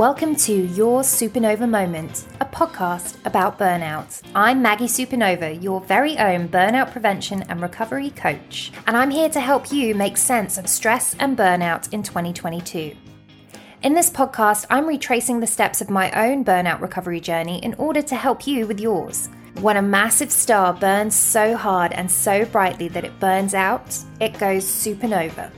Welcome to Your Supernova Moment, a podcast about burnout. I'm Maggie Supernova, your very own burnout prevention and recovery coach, and I'm here to help you make sense of stress and burnout in 2022. In this podcast, I'm retracing the steps of my own burnout recovery journey in order to help you with yours. When a massive star burns so hard and so brightly that it burns out, it goes supernova.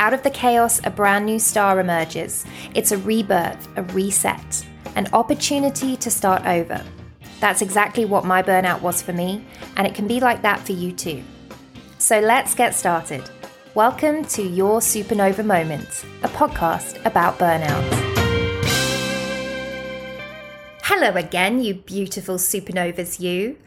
Out of the chaos, a brand new star emerges. It's a rebirth, a reset, an opportunity to start over. That's exactly what my burnout was for me, and it can be like that for you too. So let's get started. Welcome to Your Supernova Moment, a podcast about burnout. Hello again, you beautiful supernovas, you.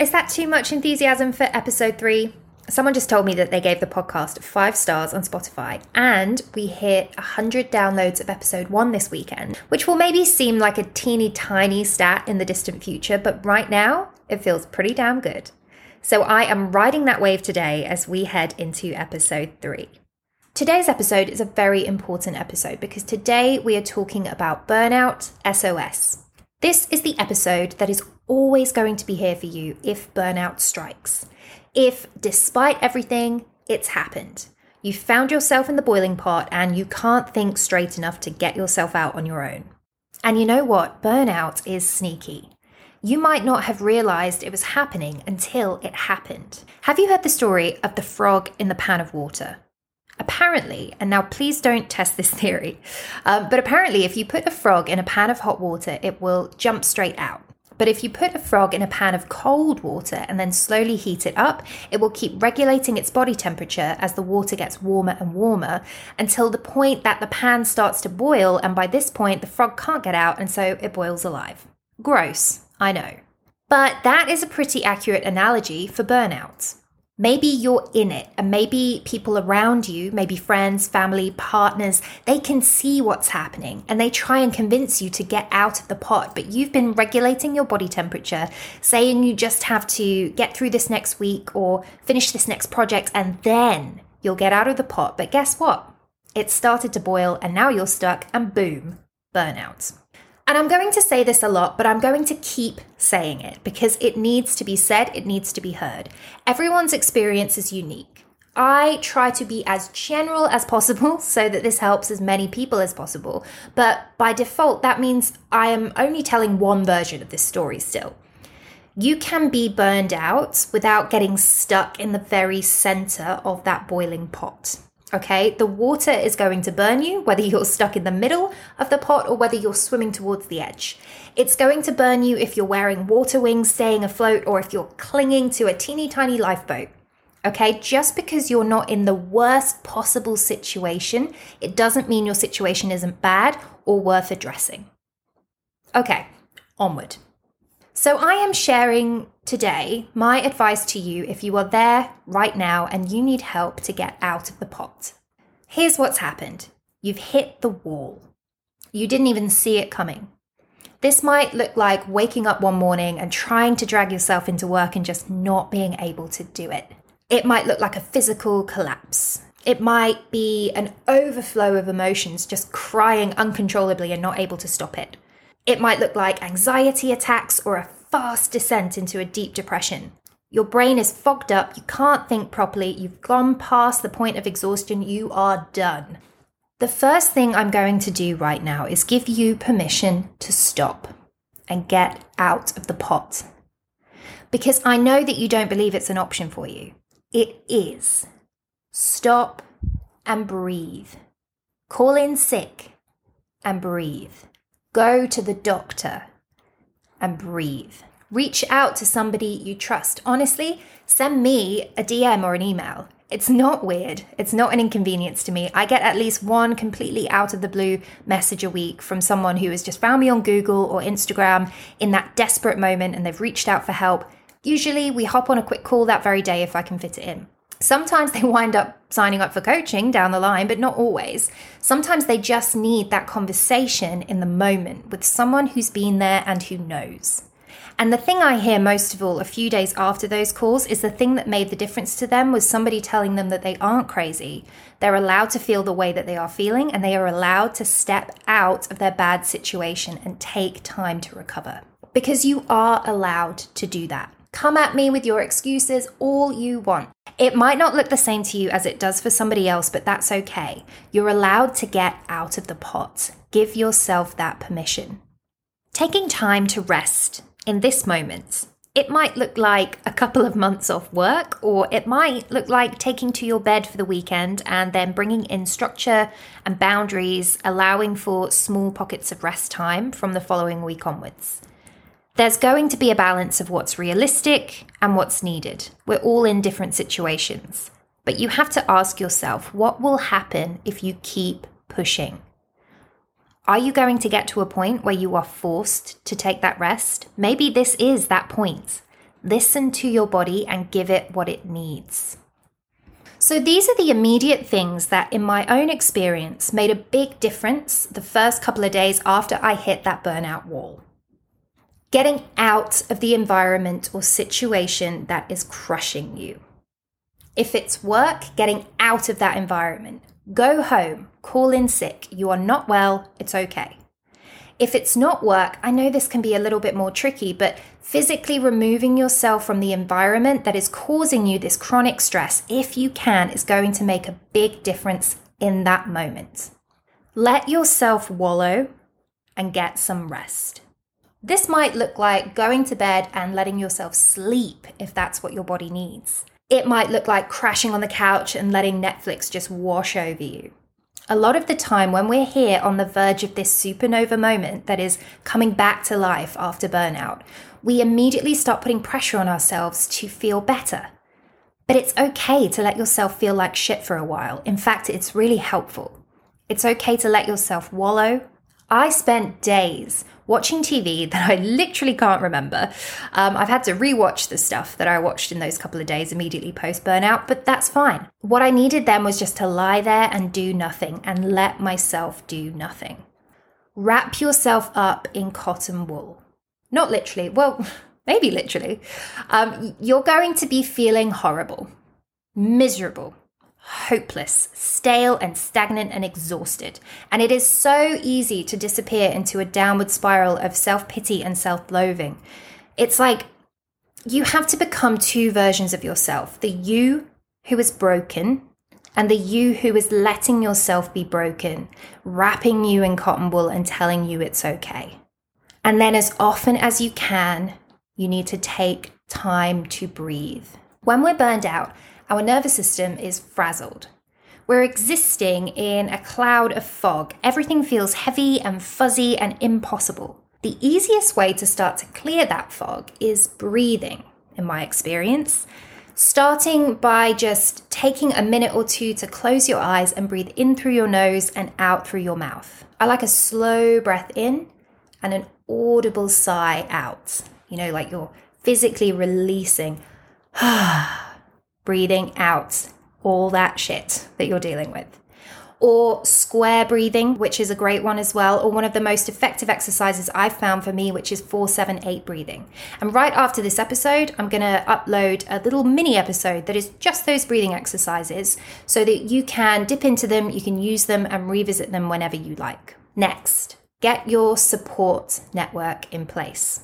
Is that too much enthusiasm for episode three? Someone just told me that they gave the podcast five stars on Spotify, and we hit 100 downloads of episode one this weekend, which will maybe seem like a teeny tiny stat in the distant future, but right now it feels pretty damn good. So I am riding that wave today as we head into episode three. Today's episode is a very important episode because today we are talking about burnout SOS. This is the episode that is always going to be here for you if burnout strikes if, despite everything, it's happened. You found yourself in the boiling pot and you can't think straight enough to get yourself out on your own. And you know what? Burnout is sneaky. You might not have realized it was happening until it happened. Have you heard the story of the frog in the pan of water? Apparently, and now please don't test this theory, um, but apparently, if you put a frog in a pan of hot water, it will jump straight out. But if you put a frog in a pan of cold water and then slowly heat it up, it will keep regulating its body temperature as the water gets warmer and warmer until the point that the pan starts to boil. And by this point, the frog can't get out and so it boils alive. Gross, I know. But that is a pretty accurate analogy for burnout. Maybe you're in it, and maybe people around you, maybe friends, family, partners, they can see what's happening and they try and convince you to get out of the pot. But you've been regulating your body temperature, saying you just have to get through this next week or finish this next project, and then you'll get out of the pot. But guess what? It started to boil, and now you're stuck, and boom, burnout. And I'm going to say this a lot, but I'm going to keep saying it because it needs to be said, it needs to be heard. Everyone's experience is unique. I try to be as general as possible so that this helps as many people as possible, but by default, that means I am only telling one version of this story still. You can be burned out without getting stuck in the very center of that boiling pot. Okay, the water is going to burn you, whether you're stuck in the middle of the pot or whether you're swimming towards the edge. It's going to burn you if you're wearing water wings, staying afloat, or if you're clinging to a teeny tiny lifeboat. Okay, just because you're not in the worst possible situation, it doesn't mean your situation isn't bad or worth addressing. Okay, onward. So, I am sharing today my advice to you if you are there right now and you need help to get out of the pot. Here's what's happened you've hit the wall. You didn't even see it coming. This might look like waking up one morning and trying to drag yourself into work and just not being able to do it. It might look like a physical collapse. It might be an overflow of emotions, just crying uncontrollably and not able to stop it. It might look like anxiety attacks or a fast descent into a deep depression. Your brain is fogged up, you can't think properly, you've gone past the point of exhaustion, you are done. The first thing I'm going to do right now is give you permission to stop and get out of the pot. Because I know that you don't believe it's an option for you. It is. Stop and breathe. Call in sick and breathe. Go to the doctor and breathe. Reach out to somebody you trust. Honestly, send me a DM or an email. It's not weird. It's not an inconvenience to me. I get at least one completely out of the blue message a week from someone who has just found me on Google or Instagram in that desperate moment and they've reached out for help. Usually, we hop on a quick call that very day if I can fit it in. Sometimes they wind up signing up for coaching down the line, but not always. Sometimes they just need that conversation in the moment with someone who's been there and who knows. And the thing I hear most of all a few days after those calls is the thing that made the difference to them was somebody telling them that they aren't crazy. They're allowed to feel the way that they are feeling and they are allowed to step out of their bad situation and take time to recover. Because you are allowed to do that. Come at me with your excuses all you want. It might not look the same to you as it does for somebody else, but that's okay. You're allowed to get out of the pot. Give yourself that permission. Taking time to rest in this moment. It might look like a couple of months off work, or it might look like taking to your bed for the weekend and then bringing in structure and boundaries, allowing for small pockets of rest time from the following week onwards. There's going to be a balance of what's realistic and what's needed. We're all in different situations. But you have to ask yourself what will happen if you keep pushing? Are you going to get to a point where you are forced to take that rest? Maybe this is that point. Listen to your body and give it what it needs. So, these are the immediate things that, in my own experience, made a big difference the first couple of days after I hit that burnout wall getting out of the environment or situation that is crushing you. If it's work, getting out of that environment. Go home, call in sick. You are not well, it's okay. If it's not work, I know this can be a little bit more tricky, but physically removing yourself from the environment that is causing you this chronic stress, if you can, is going to make a big difference in that moment. Let yourself wallow and get some rest. This might look like going to bed and letting yourself sleep if that's what your body needs. It might look like crashing on the couch and letting Netflix just wash over you. A lot of the time, when we're here on the verge of this supernova moment that is coming back to life after burnout, we immediately start putting pressure on ourselves to feel better. But it's okay to let yourself feel like shit for a while. In fact, it's really helpful. It's okay to let yourself wallow. I spent days watching TV that I literally can't remember. Um, I've had to rewatch the stuff that I watched in those couple of days immediately post burnout, but that's fine. What I needed then was just to lie there and do nothing and let myself do nothing. Wrap yourself up in cotton wool. Not literally, well, maybe literally. Um, you're going to be feeling horrible, miserable, hopeless, stale, and stagnant and exhausted. And it is so easy to disappear into a downward spiral of self pity and self loathing. It's like you have to become two versions of yourself the you who is broken and the you who is letting yourself be broken, wrapping you in cotton wool and telling you it's okay. And then, as often as you can, you need to take time to breathe. When we're burned out, our nervous system is frazzled. We're existing in a cloud of fog. Everything feels heavy and fuzzy and impossible. The easiest way to start to clear that fog is breathing, in my experience. Starting by just taking a minute or two to close your eyes and breathe in through your nose and out through your mouth. I like a slow breath in and an audible sigh out. You know, like you're physically releasing. Ah. Breathing out all that shit that you're dealing with. Or square breathing, which is a great one as well, or one of the most effective exercises I've found for me, which is 478 breathing. And right after this episode, I'm to upload a little mini episode that is just those breathing exercises so that you can dip into them, you can use them, and revisit them whenever you like. Next, get your support network in place.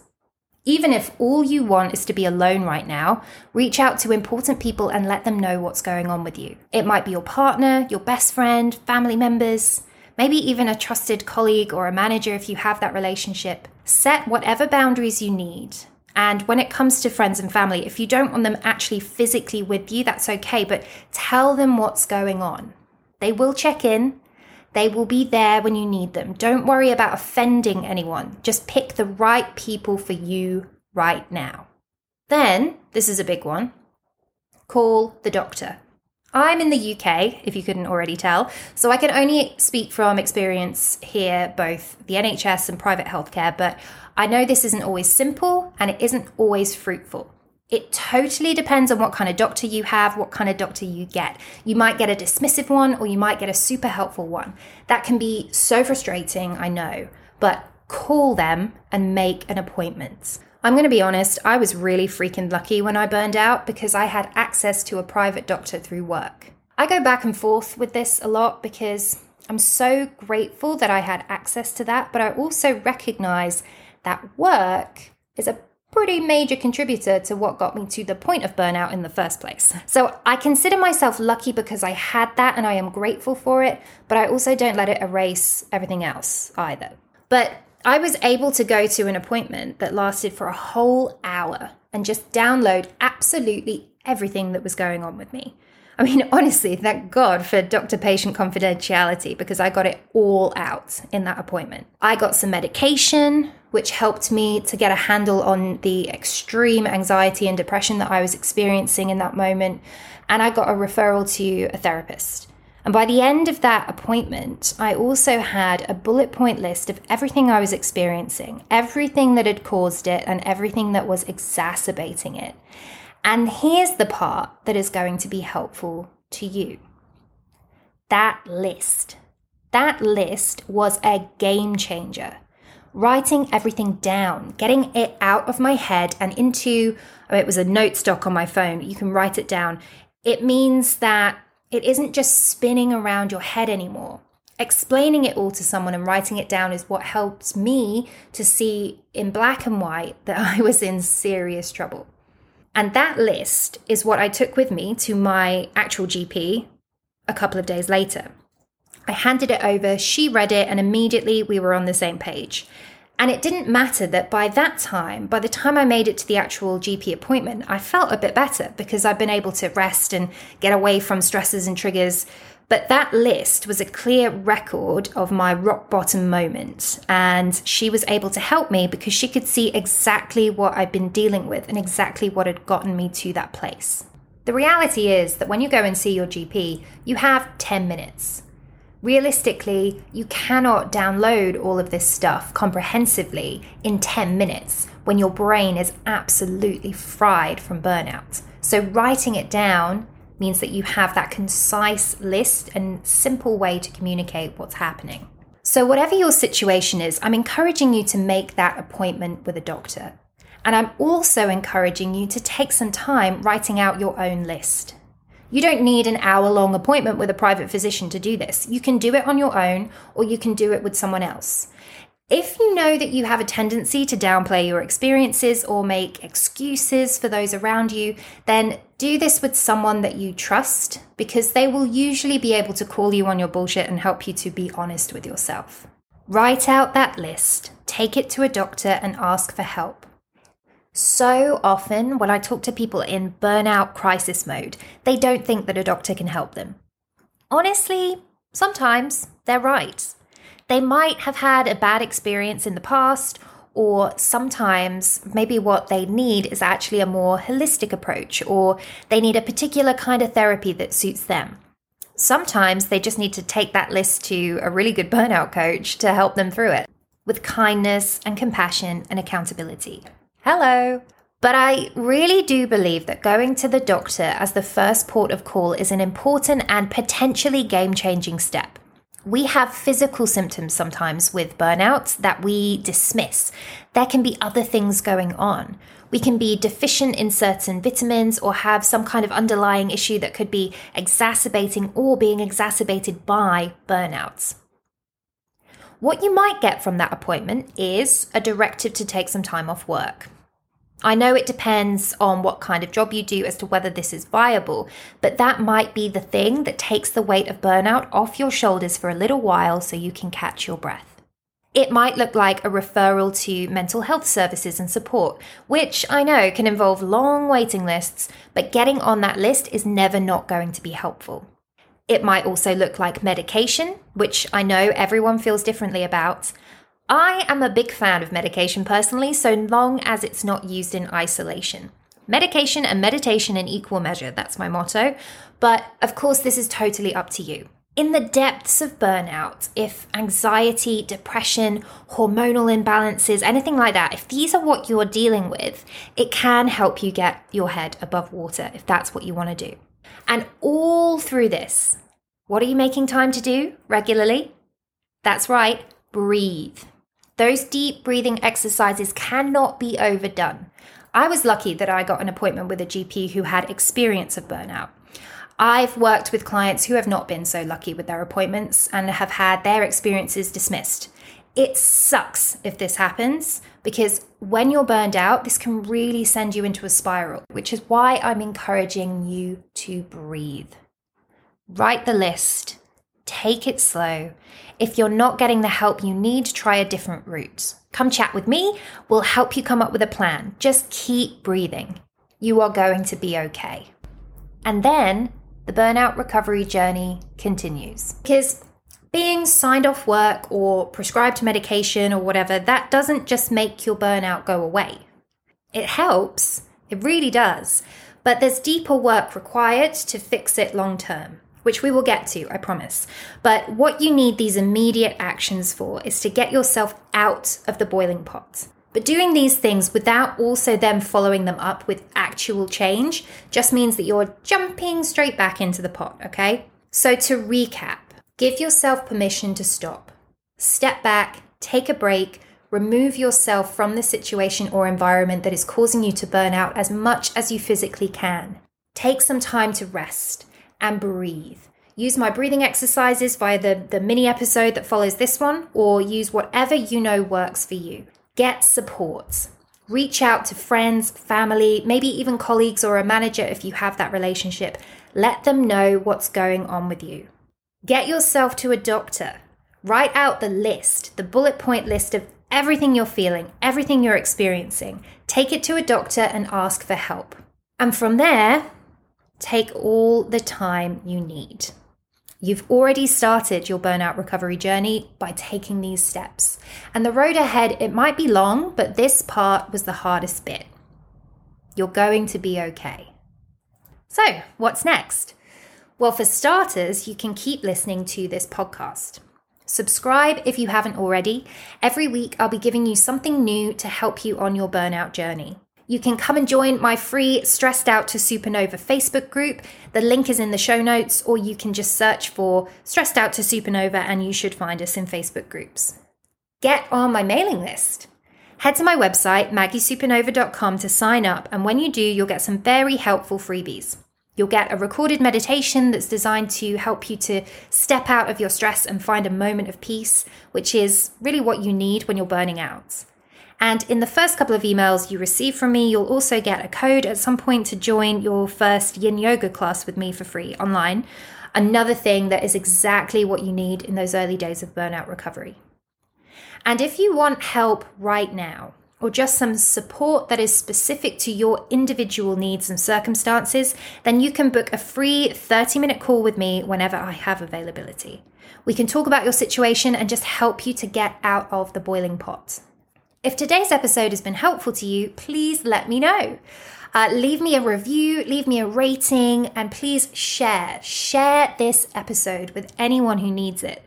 Even if all you want is to be alone right now, reach out to important people and let them know what's going on with you. It might be your partner, your best friend, family members, maybe even a trusted colleague or a manager if you have that relationship. Set whatever boundaries you need. And when it comes to friends and family, if you don't want them actually physically with you, that's okay, but tell them what's going on. They will check in, they will be there when you need them. Don't worry about offending anyone. Just pick the right people for you right now. Then, this is a big one call the doctor. I'm in the UK, if you couldn't already tell, so I can only speak from experience here, both the NHS and private healthcare, but I know this isn't always simple and it isn't always fruitful. It totally depends on what kind of doctor you have, what kind of doctor you get. You might get a dismissive one or you might get a super helpful one. That can be so frustrating, I know, but call them and make an appointment. I'm going to be honest, I was really freaking lucky when I burned out because I had access to a private doctor through work. I go back and forth with this a lot because I'm so grateful that I had access to that, but I also recognize that work is a pretty major contributor to what got me to the point of burnout in the first place. So I consider myself lucky because I had that and I am grateful for it, but I also don't let it erase everything else either. But I was able to go to an appointment that lasted for a whole hour and just download absolutely everything that was going on with me. I mean, honestly, thank God for doctor patient confidentiality because I got it all out in that appointment. I got some medication, which helped me to get a handle on the extreme anxiety and depression that I was experiencing in that moment. And I got a referral to a therapist. And by the end of that appointment, I also had a bullet point list of everything I was experiencing, everything that had caused it, and everything that was exacerbating it. And here's the part that is going to be helpful to you that list. That list was a game changer. Writing everything down, getting it out of my head and into, oh, it was a note stock on my phone. You can write it down. It means that it isn't just spinning around your head anymore. Explaining it all to someone and writing it down is what helped me to see in black and white that I was in serious trouble. And that list is what I took with me to my actual GP a couple of days later. I handed it over, she read it, and immediately we were on the same page. And it didn't matter that by that time, by the time I made it to the actual GP appointment, I felt a bit better because I'd been able to rest and get away from stresses and triggers but that list was a clear record of my rock bottom moment. And she was able to help me because she could see exactly what I'd been dealing with and exactly what had gotten me to that place. The reality is that when you go and see your GP, you have 10 minutes. Realistically, you cannot download all of this stuff comprehensively in 10 minutes when your brain is absolutely fried from burnout. So, writing it down means that you have that concise list and simple way to communicate what's happening. So, whatever your situation is, I'm encouraging you to make that appointment with a doctor. And I'm also encouraging you to take some time writing out your own list. You don't need an hour long appointment with a private physician to do this. You can do it on your own or you can do it with someone else. If you know that you have a tendency to downplay your experiences or make excuses for those around you, then do this with someone that you trust because they will usually be able to call you on your bullshit and help you to be honest with yourself. Write out that list, take it to a doctor, and ask for help. So often, when I talk to people in burnout crisis mode, they don't think that a doctor can help them. Honestly, sometimes they're right. They might have had a bad experience in the past, or sometimes maybe what they need is actually a more holistic approach, or they need a particular kind of therapy that suits them. Sometimes they just need to take that list to a really good burnout coach to help them through it with kindness and compassion and accountability. Hello! But I really do believe that going to the doctor as the first port of call is an important and potentially game changing step we have physical symptoms sometimes with burnout that we dismiss. There can be other things going on. We can be deficient in certain vitamins or have some kind of underlying issue that could be exacerbating or being exacerbated by burnouts. What you might get from that appointment is a directive to take some time off work. I know it depends on what kind of job you do as to whether this is viable, but that might be the thing that takes the weight of burnout off your shoulders for a little while so you can catch your breath. It might look like a referral to mental health services and support, which I know can involve long waiting lists, but getting on that list is never not going to be helpful. It might also look like medication, which I know everyone feels differently about, I am a big fan of medication personally, so long as it's not used in isolation. Medication and meditation in equal measure, that's my motto. But of course, this is totally up to you. In the depths of burnout, if anxiety, depression, hormonal imbalances, anything like that, if these are what you're dealing with, it can help you get your head above water if that's what you want to do. And all through this, what are you making time to do regularly? That's right, breathe. Those deep breathing exercises cannot be overdone. I was lucky that I got an appointment with a GP who had experience of burnout. I've worked with clients who have not been so lucky with their appointments and have had their experiences dismissed. It sucks if this happens because when you're burned out, this can really send you into a spiral, which is why I'm encouraging you to breathe. Write the list, take it slow. If you're not getting the help you need, try a different route. Come chat with me. We'll help you come up with a plan. Just keep breathing. You are going to be okay. And then the burnout recovery journey continues. Because being signed off work or prescribed medication or whatever, that doesn't just make your burnout go away. It helps, it really does, but there's deeper work required to fix it long term which we will get to, I promise. But what you need these immediate actions for is to get yourself out of the boiling pot. But doing these things without also then following them up with actual change just means that you're jumping straight back into the pot, okay? So to recap, give yourself permission to stop. Step back, take a break, remove yourself from the situation or environment that is causing you to burn out as much as you physically can. Take some time to rest and breathe. Use my breathing exercises via the, the mini episode that follows this one, or use whatever you know works for you. Get support. Reach out to friends, family, maybe even colleagues or a manager if you have that relationship. Let them know what's going on with you. Get yourself to a doctor. Write out the list, the bullet point list of everything you're feeling, everything you're experiencing. Take it to a doctor and ask for help. And from there, Take all the time you need. You've already started your burnout recovery journey by taking these steps. And the road ahead, it might be long, but this part was the hardest bit. You're going to be okay. So, what's next? Well, for starters, you can keep listening to this podcast. Subscribe if you haven't already. Every week, I'll be giving you something new to help you on your burnout journey. You can come and join my free Stressed Out to Supernova Facebook group. The link is in the show notes, or you can just search for Stressed Out to Supernova and you should find us in Facebook groups. Get on my mailing list. Head to my website, maggiesupernova.com, to sign up, and when you do, you'll get some very helpful freebies. You'll get a recorded meditation that's designed to help you to step out of your stress and find a moment of peace, which is really what you need when you're burning out. And in the first couple of emails you receive from me, you'll also get a code at some point to join your first yin yoga class with me for free online. Another thing that is exactly what you need in those early days of burnout recovery. And if you want help right now, or just some support that is specific to your individual needs and circumstances, then you can book a free 30 minute call with me whenever I have availability. We can talk about your situation and just help you to get out of the boiling pot. If today's episode has been helpful to you, please let me know. Uh, leave me a review, leave me a rating, and please share. Share this episode with anyone who needs it.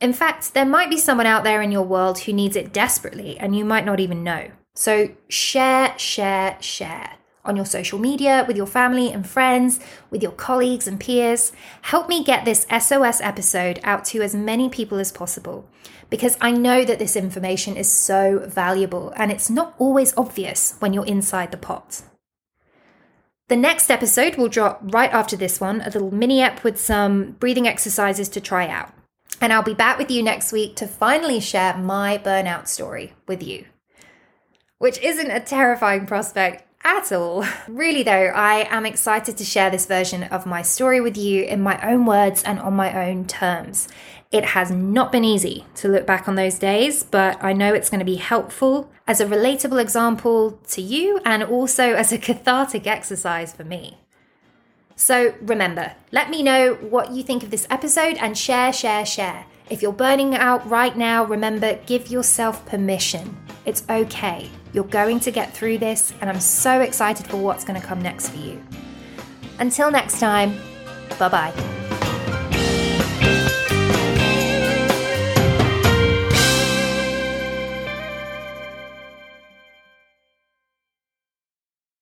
In fact, there might be someone out there in your world who needs it desperately, and you might not even know. So share, share, share on your social media, with your family and friends, with your colleagues and peers. Help me get this SOS episode out to as many people as possible because I know that this information is so valuable and it's not always obvious when you're inside the pot. The next episode will drop right after this one, a little mini app with some breathing exercises to try out. And I'll be back with you next week to finally share my burnout story with you. Which isn't a terrifying prospect at all. Really, though, I am excited to share this version of my story with you in my own words and on my own terms. It has not been easy to look back on those days, but I know it's going to be helpful as a relatable example to you and also as a cathartic exercise for me. So remember, let me know what you think of this episode and share, share, share. If you're burning out right now, remember, give yourself permission. It's okay. You're going to get through this, and I'm so excited for what's going to come next for you. Until next time, bye bye.